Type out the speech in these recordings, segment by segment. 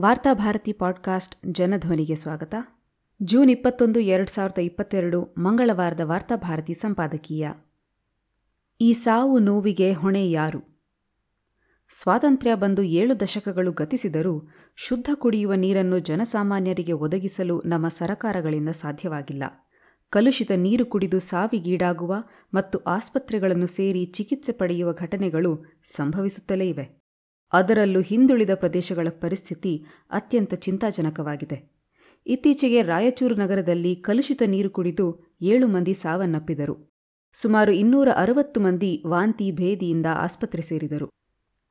Varthabharati podcast ಜನಧ್ವನಿಗೆ ಸ್ವಾಗತ. June ಇಪ್ಪತ್ತೊಂದು, ಎರಡು ಸಾವಿರದ ಇಪ್ಪತ್ತೆರಡು ಮಂಗಳವಾರದ ವಾರ್ತಾಭಾರತಿ ಸಂಪಾದಕೀಯ. ಈ ಸಾವು ನೋವಿಗೆ ಹೊಣೆ ಯಾರು? ಸ್ವಾತಂತ್ರ್ಯ ಬಂದು ಏಳು ದಶಕಗಳು ಗತಿಸಿದರೂ ಶುದ್ಧ ಕುಡಿಯುವ ನೀರನ್ನು ಜನಸಾಮಾನ್ಯರಿಗೆ ಒದಗಿಸಲು ನಮ್ಮ ಸರಕಾರಗಳಿಂದ ಸಾಧ್ಯವಾಗಿಲ್ಲ. ಕಲುಷಿತ ನೀರು ಕುಡಿದು ಸಾವಿಗೀಡಾಗುವ ಮತ್ತು ಆಸ್ಪತ್ರೆಗಳನ್ನು ಸೇರಿ ಚಿಕಿತ್ಸೆ ಪಡೆಯುವ ಘಟನೆಗಳು ಸಂಭವಿಸುತ್ತಲೇ ಇವೆ. ಅದರಲ್ಲೂ ಹಿಂದುಳಿದ ಪ್ರದೇಶಗಳ ಪರಿಸ್ಥಿತಿ ಅತ್ಯಂತ ಚಿಂತಾಜನಕವಾಗಿದೆ. ಇತ್ತೀಚೆಗೆ ರಾಯಚೂರು ನಗರದಲ್ಲಿ ಕಲುಷಿತ ನೀರು ಕುಡಿದು ಏಳು ಮಂದಿ ಸಾವನ್ನಪ್ಪಿದರು. ಸುಮಾರು ಇನ್ನೂರ ಅರವತ್ತು ಮಂದಿ ವಾಂತಿ ಭೇದಿಯಿಂದ ಆಸ್ಪತ್ರೆ ಸೇರಿದರು.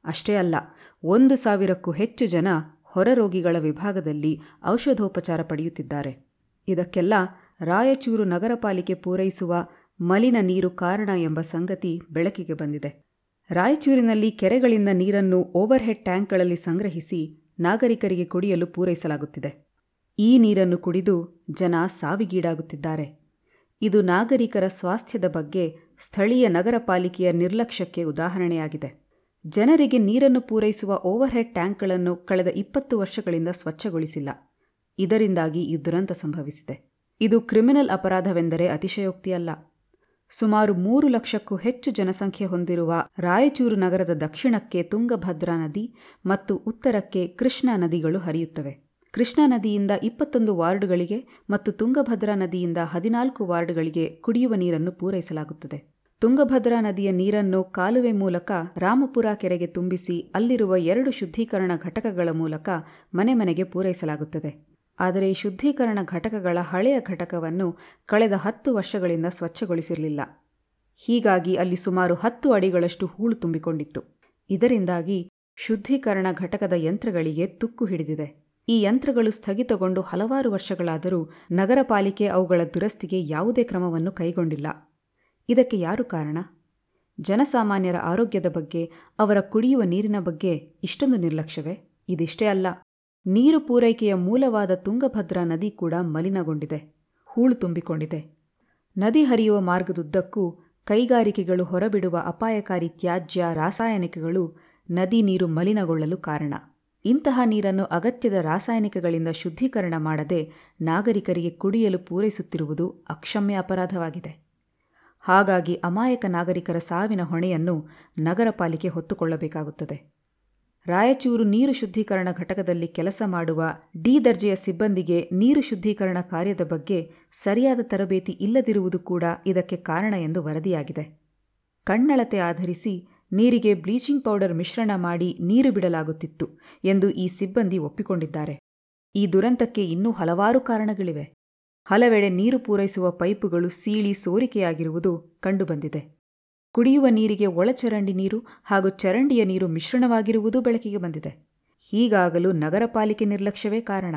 ಅಷ್ಟೇ ಅಲ್ಲ, ಒಂದು ಸಾವಿರಕ್ಕೂ ಹೆಚ್ಚು ಜನ ಹೊರರೋಗಿಗಳ ವಿಭಾಗದಲ್ಲಿ ಔಷಧೋಪಚಾರ ಪಡೆಯುತ್ತಿದ್ದಾರೆ. ಇದಕ್ಕೆಲ್ಲ ರಾಯಚೂರು ನಗರ ಪಾಲಿಕೆ ಪೂರೈಸುವ ಮಲಿನ ನೀರು ಕಾರಣ ಎಂಬ ಸಂಗತಿ ಬೆಳಕಿಗೆ ಬಂದಿದೆ. ರಾಯಚೂರಿನಲ್ಲಿ ಕೆರೆಗಳಿಂದ ನೀರನ್ನು ಓವರ್ಹೆಡ್ ಟ್ಯಾಂಕ್ಗಳಲ್ಲಿ ಸಂಗ್ರಹಿಸಿ ನಾಗರಿಕರಿಗೆ ಕುಡಿಯಲು ಪೂರೈಸಲಾಗುತ್ತಿದೆ. ಈ ನೀರನ್ನು ಕುಡಿದು ಜನ ಸಾವಿಗೀಡಾಗುತ್ತಿದ್ದಾರೆ. ಇದು ನಾಗರಿಕರ ಸ್ವಾಸ್ಥ್ಯದ ಬಗ್ಗೆ ಸ್ಥಳೀಯ ನಗರ ಪಾಲಿಕೆಯ ನಿರ್ಲಕ್ಷ್ಯಕ್ಕೆ ಉದಾಹರಣೆಯಾಗಿದೆ. ಜನರಿಗೆ ನೀರನ್ನು ಪೂರೈಸುವ ಓವರ್ಹೆಡ್ ಟ್ಯಾಂಕ್ಗಳನ್ನು ಕಳೆದ ಇಪ್ಪತ್ತು ವರ್ಷಗಳಿಂದ ಸ್ವಚ್ಛಗೊಳಿಸಿಲ್ಲ. ಇದರಿಂದಾಗಿ ಈ ದುರಂತ ಸಂಭವಿಸಿದೆ. ಇದು ಕ್ರಿಮಿನಲ್ ಅಪರಾಧವೆಂದರೆ ಅತಿಶಯೋಕ್ತಿಯಲ್ಲ. ಸುಮಾರು ಮೂರು ಲಕ್ಷಕ್ಕೂ ಹೆಚ್ಚು ಜನಸಂಖ್ಯೆ ಹೊಂದಿರುವ ರಾಯಚೂರು ನಗರದ ದಕ್ಷಿಣಕ್ಕೆ ತುಂಗಭದ್ರಾ ನದಿ ಮತ್ತು ಉತ್ತರಕ್ಕೆ ಕೃಷ್ಣಾ ನದಿಗಳು ಹರಿಯುತ್ತವೆ. ಕೃಷ್ಣಾ ನದಿಯಿಂದ ಇಪ್ಪತ್ತೊಂದು ವಾರ್ಡ್ಗಳಿಗೆ ಮತ್ತು ತುಂಗಭದ್ರಾ ನದಿಯಿಂದ ಹದಿನಾಲ್ಕು ವಾರ್ಡ್ಗಳಿಗೆ ಕುಡಿಯುವ ನೀರನ್ನು ಪೂರೈಸಲಾಗುತ್ತದೆ. ತುಂಗಭದ್ರಾ ನದಿಯ ನೀರನ್ನು ಕಾಲುವೆ ಮೂಲಕ ರಾಮಪುರ ಕೆರೆಗೆ ತುಂಬಿಸಿ ಅಲ್ಲಿರುವ ಎರಡು ಶುದ್ಧೀಕರಣ ಘಟಕಗಳ ಮೂಲಕ ಮನೆ ಮನೆಗೆ ಪೂರೈಸಲಾಗುತ್ತದೆ. ಆದರೆ ಈ ಶುದ್ಧೀಕರಣ ಘಟಕಗಳ ಹಳೆಯ ಘಟಕವನ್ನು ಕಳೆದ ಹತ್ತು ವರ್ಷಗಳಿಂದ ಸ್ವಚ್ಛಗೊಳಿಸಿರಲಿಲ್ಲ. ಹೀಗಾಗಿ ಅಲ್ಲಿ ಸುಮಾರು ಹತ್ತು ಅಡಿಗಳಷ್ಟು ಹೂಳು ತುಂಬಿಕೊಂಡಿತ್ತು. ಇದರಿಂದಾಗಿ ಶುದ್ಧೀಕರಣ ಘಟಕದ ಯಂತ್ರಗಳಿಗೆ ತುಕ್ಕು ಹಿಡಿದಿದೆ. ಈ ಯಂತ್ರಗಳು ಸ್ಥಗಿತಗೊಂಡು ಹಲವಾರು ವರ್ಷಗಳಾದರೂ ನಗರ ಪಾಲಿಕೆ ಅವುಗಳ ದುರಸ್ತಿಗೆ ಯಾವುದೇ ಕ್ರಮವನ್ನು ಕೈಗೊಂಡಿಲ್ಲ. ಇದಕ್ಕೆ ಯಾರು ಕಾರಣ? ಜನಸಾಮಾನ್ಯರ ಆರೋಗ್ಯದ ಬಗ್ಗೆ, ಅವರ ಕುಡಿಯುವ ನೀರಿನ ಬಗ್ಗೆ ಇಷ್ಟೊಂದು ನಿರ್ಲಕ್ಷ್ಯವೇ? ಇದಿಷ್ಟೇ ಅಲ್ಲ. ನೀರು ಪೂರೈಕೆಯ ಮೂಲವಾದ ತುಂಗಭದ್ರಾ ನದಿ ಕೂಡ ಮಲಿನಗೊಂಡಿದೆ. ಹೂಳು ತುಂಬಿಕೊಂಡಿದೆ. ನದಿ ಹರಿಯುವ ಮಾರ್ಗದುದ್ದಕ್ಕೂ ಕೈಗಾರಿಕೆಗಳು ಹೊರಬಿಡುವ ಅಪಾಯಕಾರಿ ತ್ಯಾಜ್ಯ ರಾಸಾಯನಿಕಗಳು ನದಿ ನೀರು ಮಲಿನಗೊಳ್ಳಲು ಕಾರಣ. ಇಂತಹ ನೀರನ್ನು ಅಗತ್ಯದ ರಾಸಾಯನಿಕಗಳಿಂದ ಶುದ್ಧೀಕರಣ ಮಾಡದೆ ನಾಗರಿಕರಿಗೆ ಕುಡಿಯಲು ಪೂರೈಸುತ್ತಿರುವುದು ಅಕ್ಷಮ್ಯ ಅಪರಾಧವಾಗಿದೆ. ಹಾಗಾಗಿ ಅಮಾಯಕ ನಾಗರಿಕರ ಸಾವಿನ ಹೊಣೆಯನ್ನು ನಗರಪಾಲಿಕೆ ಹೊತ್ತುಕೊಳ್ಳಬೇಕಾಗುತ್ತದೆ. ರಾಯಚೂರು ನೀರು ಶುದ್ಧೀಕರಣ ಘಟಕದಲ್ಲಿ ಕೆಲಸ ಮಾಡುವ ಡಿ ದರ್ಜೆಯ ಸಿಬ್ಬಂದಿಗೆ ನೀರು ಶುದ್ಧೀಕರಣ ಕಾರ್ಯದ ಬಗ್ಗೆ ಸರಿಯಾದ ತರಬೇತಿ ಇಲ್ಲದಿರುವುದು ಕೂಡ ಇದಕ್ಕೆ ಕಾರಣ ಎಂದು ವರದಿಯಾಗಿದೆ. ಕಣ್ಣಳತೆ ಆಧರಿಸಿ ನೀರಿಗೆ ಬ್ಲೀಚಿಂಗ್ ಪೌಡರ್ ಮಿಶ್ರಣ ಮಾಡಿ ನೀರು ಬಿಡಲಾಗುತ್ತಿತ್ತು ಎಂದು ಈ ಸಿಬ್ಬಂದಿ ಒಪ್ಪಿಕೊಂಡಿದ್ದಾರೆ. ಈ ದುರಂತಕ್ಕೆ ಇನ್ನೂ ಹಲವಾರು ಕಾರಣಗಳಿವೆ. ಹಲವೆಡೆ ನೀರು ಪೂರೈಸುವ ಪೈಪುಗಳು ಸೀಳಿ ಸೋರಿಕೆಯಾಗಿರುವುದು ಕಂಡುಬಂದಿದೆ. ಕುಡಿಯುವ ನೀರಿಗೆ ಒಳಚರಂಡಿ ನೀರು ಹಾಗೂ ಚರಂಡಿಯ ನೀರು ಮಿಶ್ರಣವಾಗಿರುವುದು ಬೆಳಕಿಗೆ ಬಂದಿದೆ. ಹೀಗಾಗಲೂ ನಗರ ಪಾಲಿಕೆ ನಿರ್ಲಕ್ಷ್ಯವೇ ಕಾರಣ.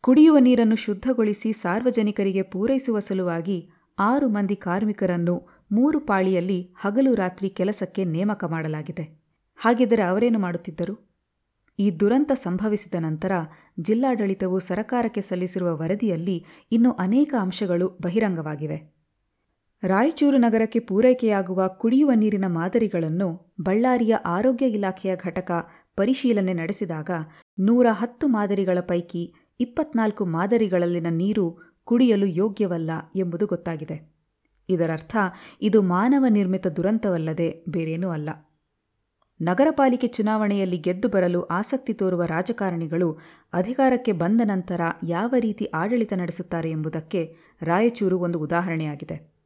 ಕುಡಿಯುವ ನೀರನ್ನು ಶುದ್ಧಗೊಳಿಸಿ ಸಾರ್ವಜನಿಕರಿಗೆ ಪೂರೈಸುವ ಸಲುವಾಗಿ ಆರು ಮಂದಿ ಕಾರ್ಮಿಕರನ್ನು ಮೂರು ಪಾಳಿಯಲ್ಲಿ ಹಗಲು ರಾತ್ರಿ ಕೆಲಸಕ್ಕೆ ನೇಮಕ ಮಾಡಲಾಗಿದೆ. ಹಾಗಿದ್ದರೆ ಅವರೇನು ಮಾಡುತ್ತಿದ್ದರು? ಈ ದುರಂತ ಸಂಭವಿಸಿದ ನಂತರ ಜಿಲ್ಲಾಡಳಿತವು ಸರಕಾರಕ್ಕೆ ಸಲ್ಲಿಸಿರುವ ವರದಿಯಲ್ಲಿ ಇನ್ನೂ ಅನೇಕ ಅಂಶಗಳು ಬಹಿರಂಗವಾಗಿವೆ. ರಾಯಚೂರು ನಗರಕ್ಕೆ ಪೂರೈಕೆಯಾಗುವ ಕುಡಿಯುವ ನೀರಿನ ಮಾದರಿಗಳನ್ನು ಬಳ್ಳಾರಿಯ ಆರೋಗ್ಯ ಇಲಾಖೆಯ ಘಟಕ ಪರಿಶೀಲನೆ ನಡೆಸಿದಾಗ ನೂರ ಹತ್ತು ಮಾದರಿಗಳ ಪೈಕಿ ಇಪ್ಪತ್ನಾಲ್ಕು ಮಾದರಿಗಳಲ್ಲಿನ ನೀರು ಕುಡಿಯಲು ಯೋಗ್ಯವಲ್ಲ ಎಂಬುದು ಗೊತ್ತಾಗಿದೆ. ಇದರರ್ಥ, ಇದು ಮಾನವ ನಿರ್ಮಿತ ದುರಂತವಲ್ಲದೆ ಬೇರೇನೂ ಅಲ್ಲ. ನಗರ ಪಾಲಿಕೆ ಚುನಾವಣೆಯಲ್ಲಿ ಗೆದ್ದು ಬರಲು ಆಸಕ್ತಿ ತೋರುವ ರಾಜಕಾರಣಿಗಳು ಅಧಿಕಾರಕ್ಕೆ ಬಂದ ನಂತರ ಯಾವ ರೀತಿ ಆಡಳಿತ ನಡೆಸುತ್ತಾರೆ ಎಂಬುದಕ್ಕೆ ರಾಯಚೂರು ಒಂದು ಉದಾಹರಣೆಯಾಗಿದೆ.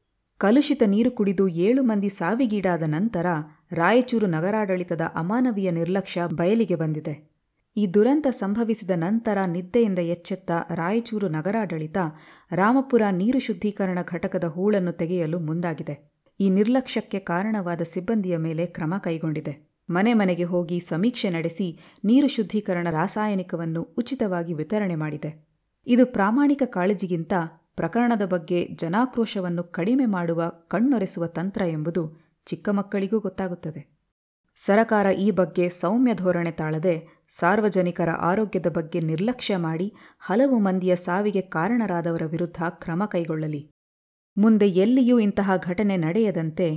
ಕಲುಷಿತ ನೀರು ಕುಡಿದು ಏಳು ಮಂದಿ ಸಾವಿಗೀಡಾದ ನಂತರ ರಾಯಚೂರು ನಗರಾಡಳಿತದ ಅಮಾನವೀಯ ನಿರ್ಲಕ್ಷ್ಯ ಬಯಲಿಗೆ ಬಂದಿದೆ. ಈ ದುರಂತ ಸಂಭವಿಸಿದ ನಂತರ ನಿದ್ದೆಯಿಂದ ಎಚ್ಚೆತ್ತ ರಾಯಚೂರು ನಗರಾಡಳಿತ ರಾಮಪುರ ನೀರು ಶುದ್ಧೀಕರಣ ಘಟಕದ ಹೂಳನ್ನು ತೆಗೆಯಲು ಮುಂದಾಗಿದೆ. ಈ ನಿರ್ಲಕ್ಷ್ಯಕ್ಕೆ ಕಾರಣವಾದ ಸಿಬ್ಬಂದಿಯ ಮೇಲೆ ಕ್ರಮ ಕೈಗೊಂಡಿದೆ. ಮನೆ ಮನೆಗೆ ಹೋಗಿ ಸಮೀಕ್ಷೆ ನಡೆಸಿ ನೀರು ಶುದ್ಧೀಕರಣ ರಾಸಾಯನಿಕವನ್ನು ಉಚಿತವಾಗಿ ವಿತರಣೆ ಮಾಡಿದೆ. ಇದು ಪ್ರಾಮಾಣಿಕ ಕಾಳಜಿಗಿಂತ ಪ್ರಕರಣದ ಬಗ್ಗೆ ಜನಾಕ್ರೋಶವನ್ನು ಕಡಿಮೆ ಮಾಡುವ ಕಣ್ಣೊರೆಸುವ ತಂತ್ರ ಎಂಬುದು ಚಿಕ್ಕ ಮಕ್ಕಳಿಗೂ ಗೊತ್ತಾಗುತ್ತದೆ. ಸರಕಾರ ಈ ಬಗ್ಗೆ ಸೌಮ್ಯ ಧೋರಣೆ ತಾಳದೆ ಸಾರ್ವಜನಿಕರ ಆರೋಗ್ಯದ ಬಗ್ಗೆ ನಿರ್ಲಕ್ಷ್ಯ ಮಾಡಿ ಹಲವು ಮಂದಿಯ ಸಾವಿಗೆ ಕಾರಣರಾದವರ ವಿರುದ್ಧ ಕ್ರಮ ಕೈಗೊಳ್ಳಲಿ. ಮುಂದೆ ಎಲ್ಲಿಯೂ ಇಂತಹ ಘಟನೆ ನಡೆಯದಂತೆ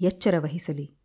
ಎಚ್ಚರ ವಹಿಸಲಿ.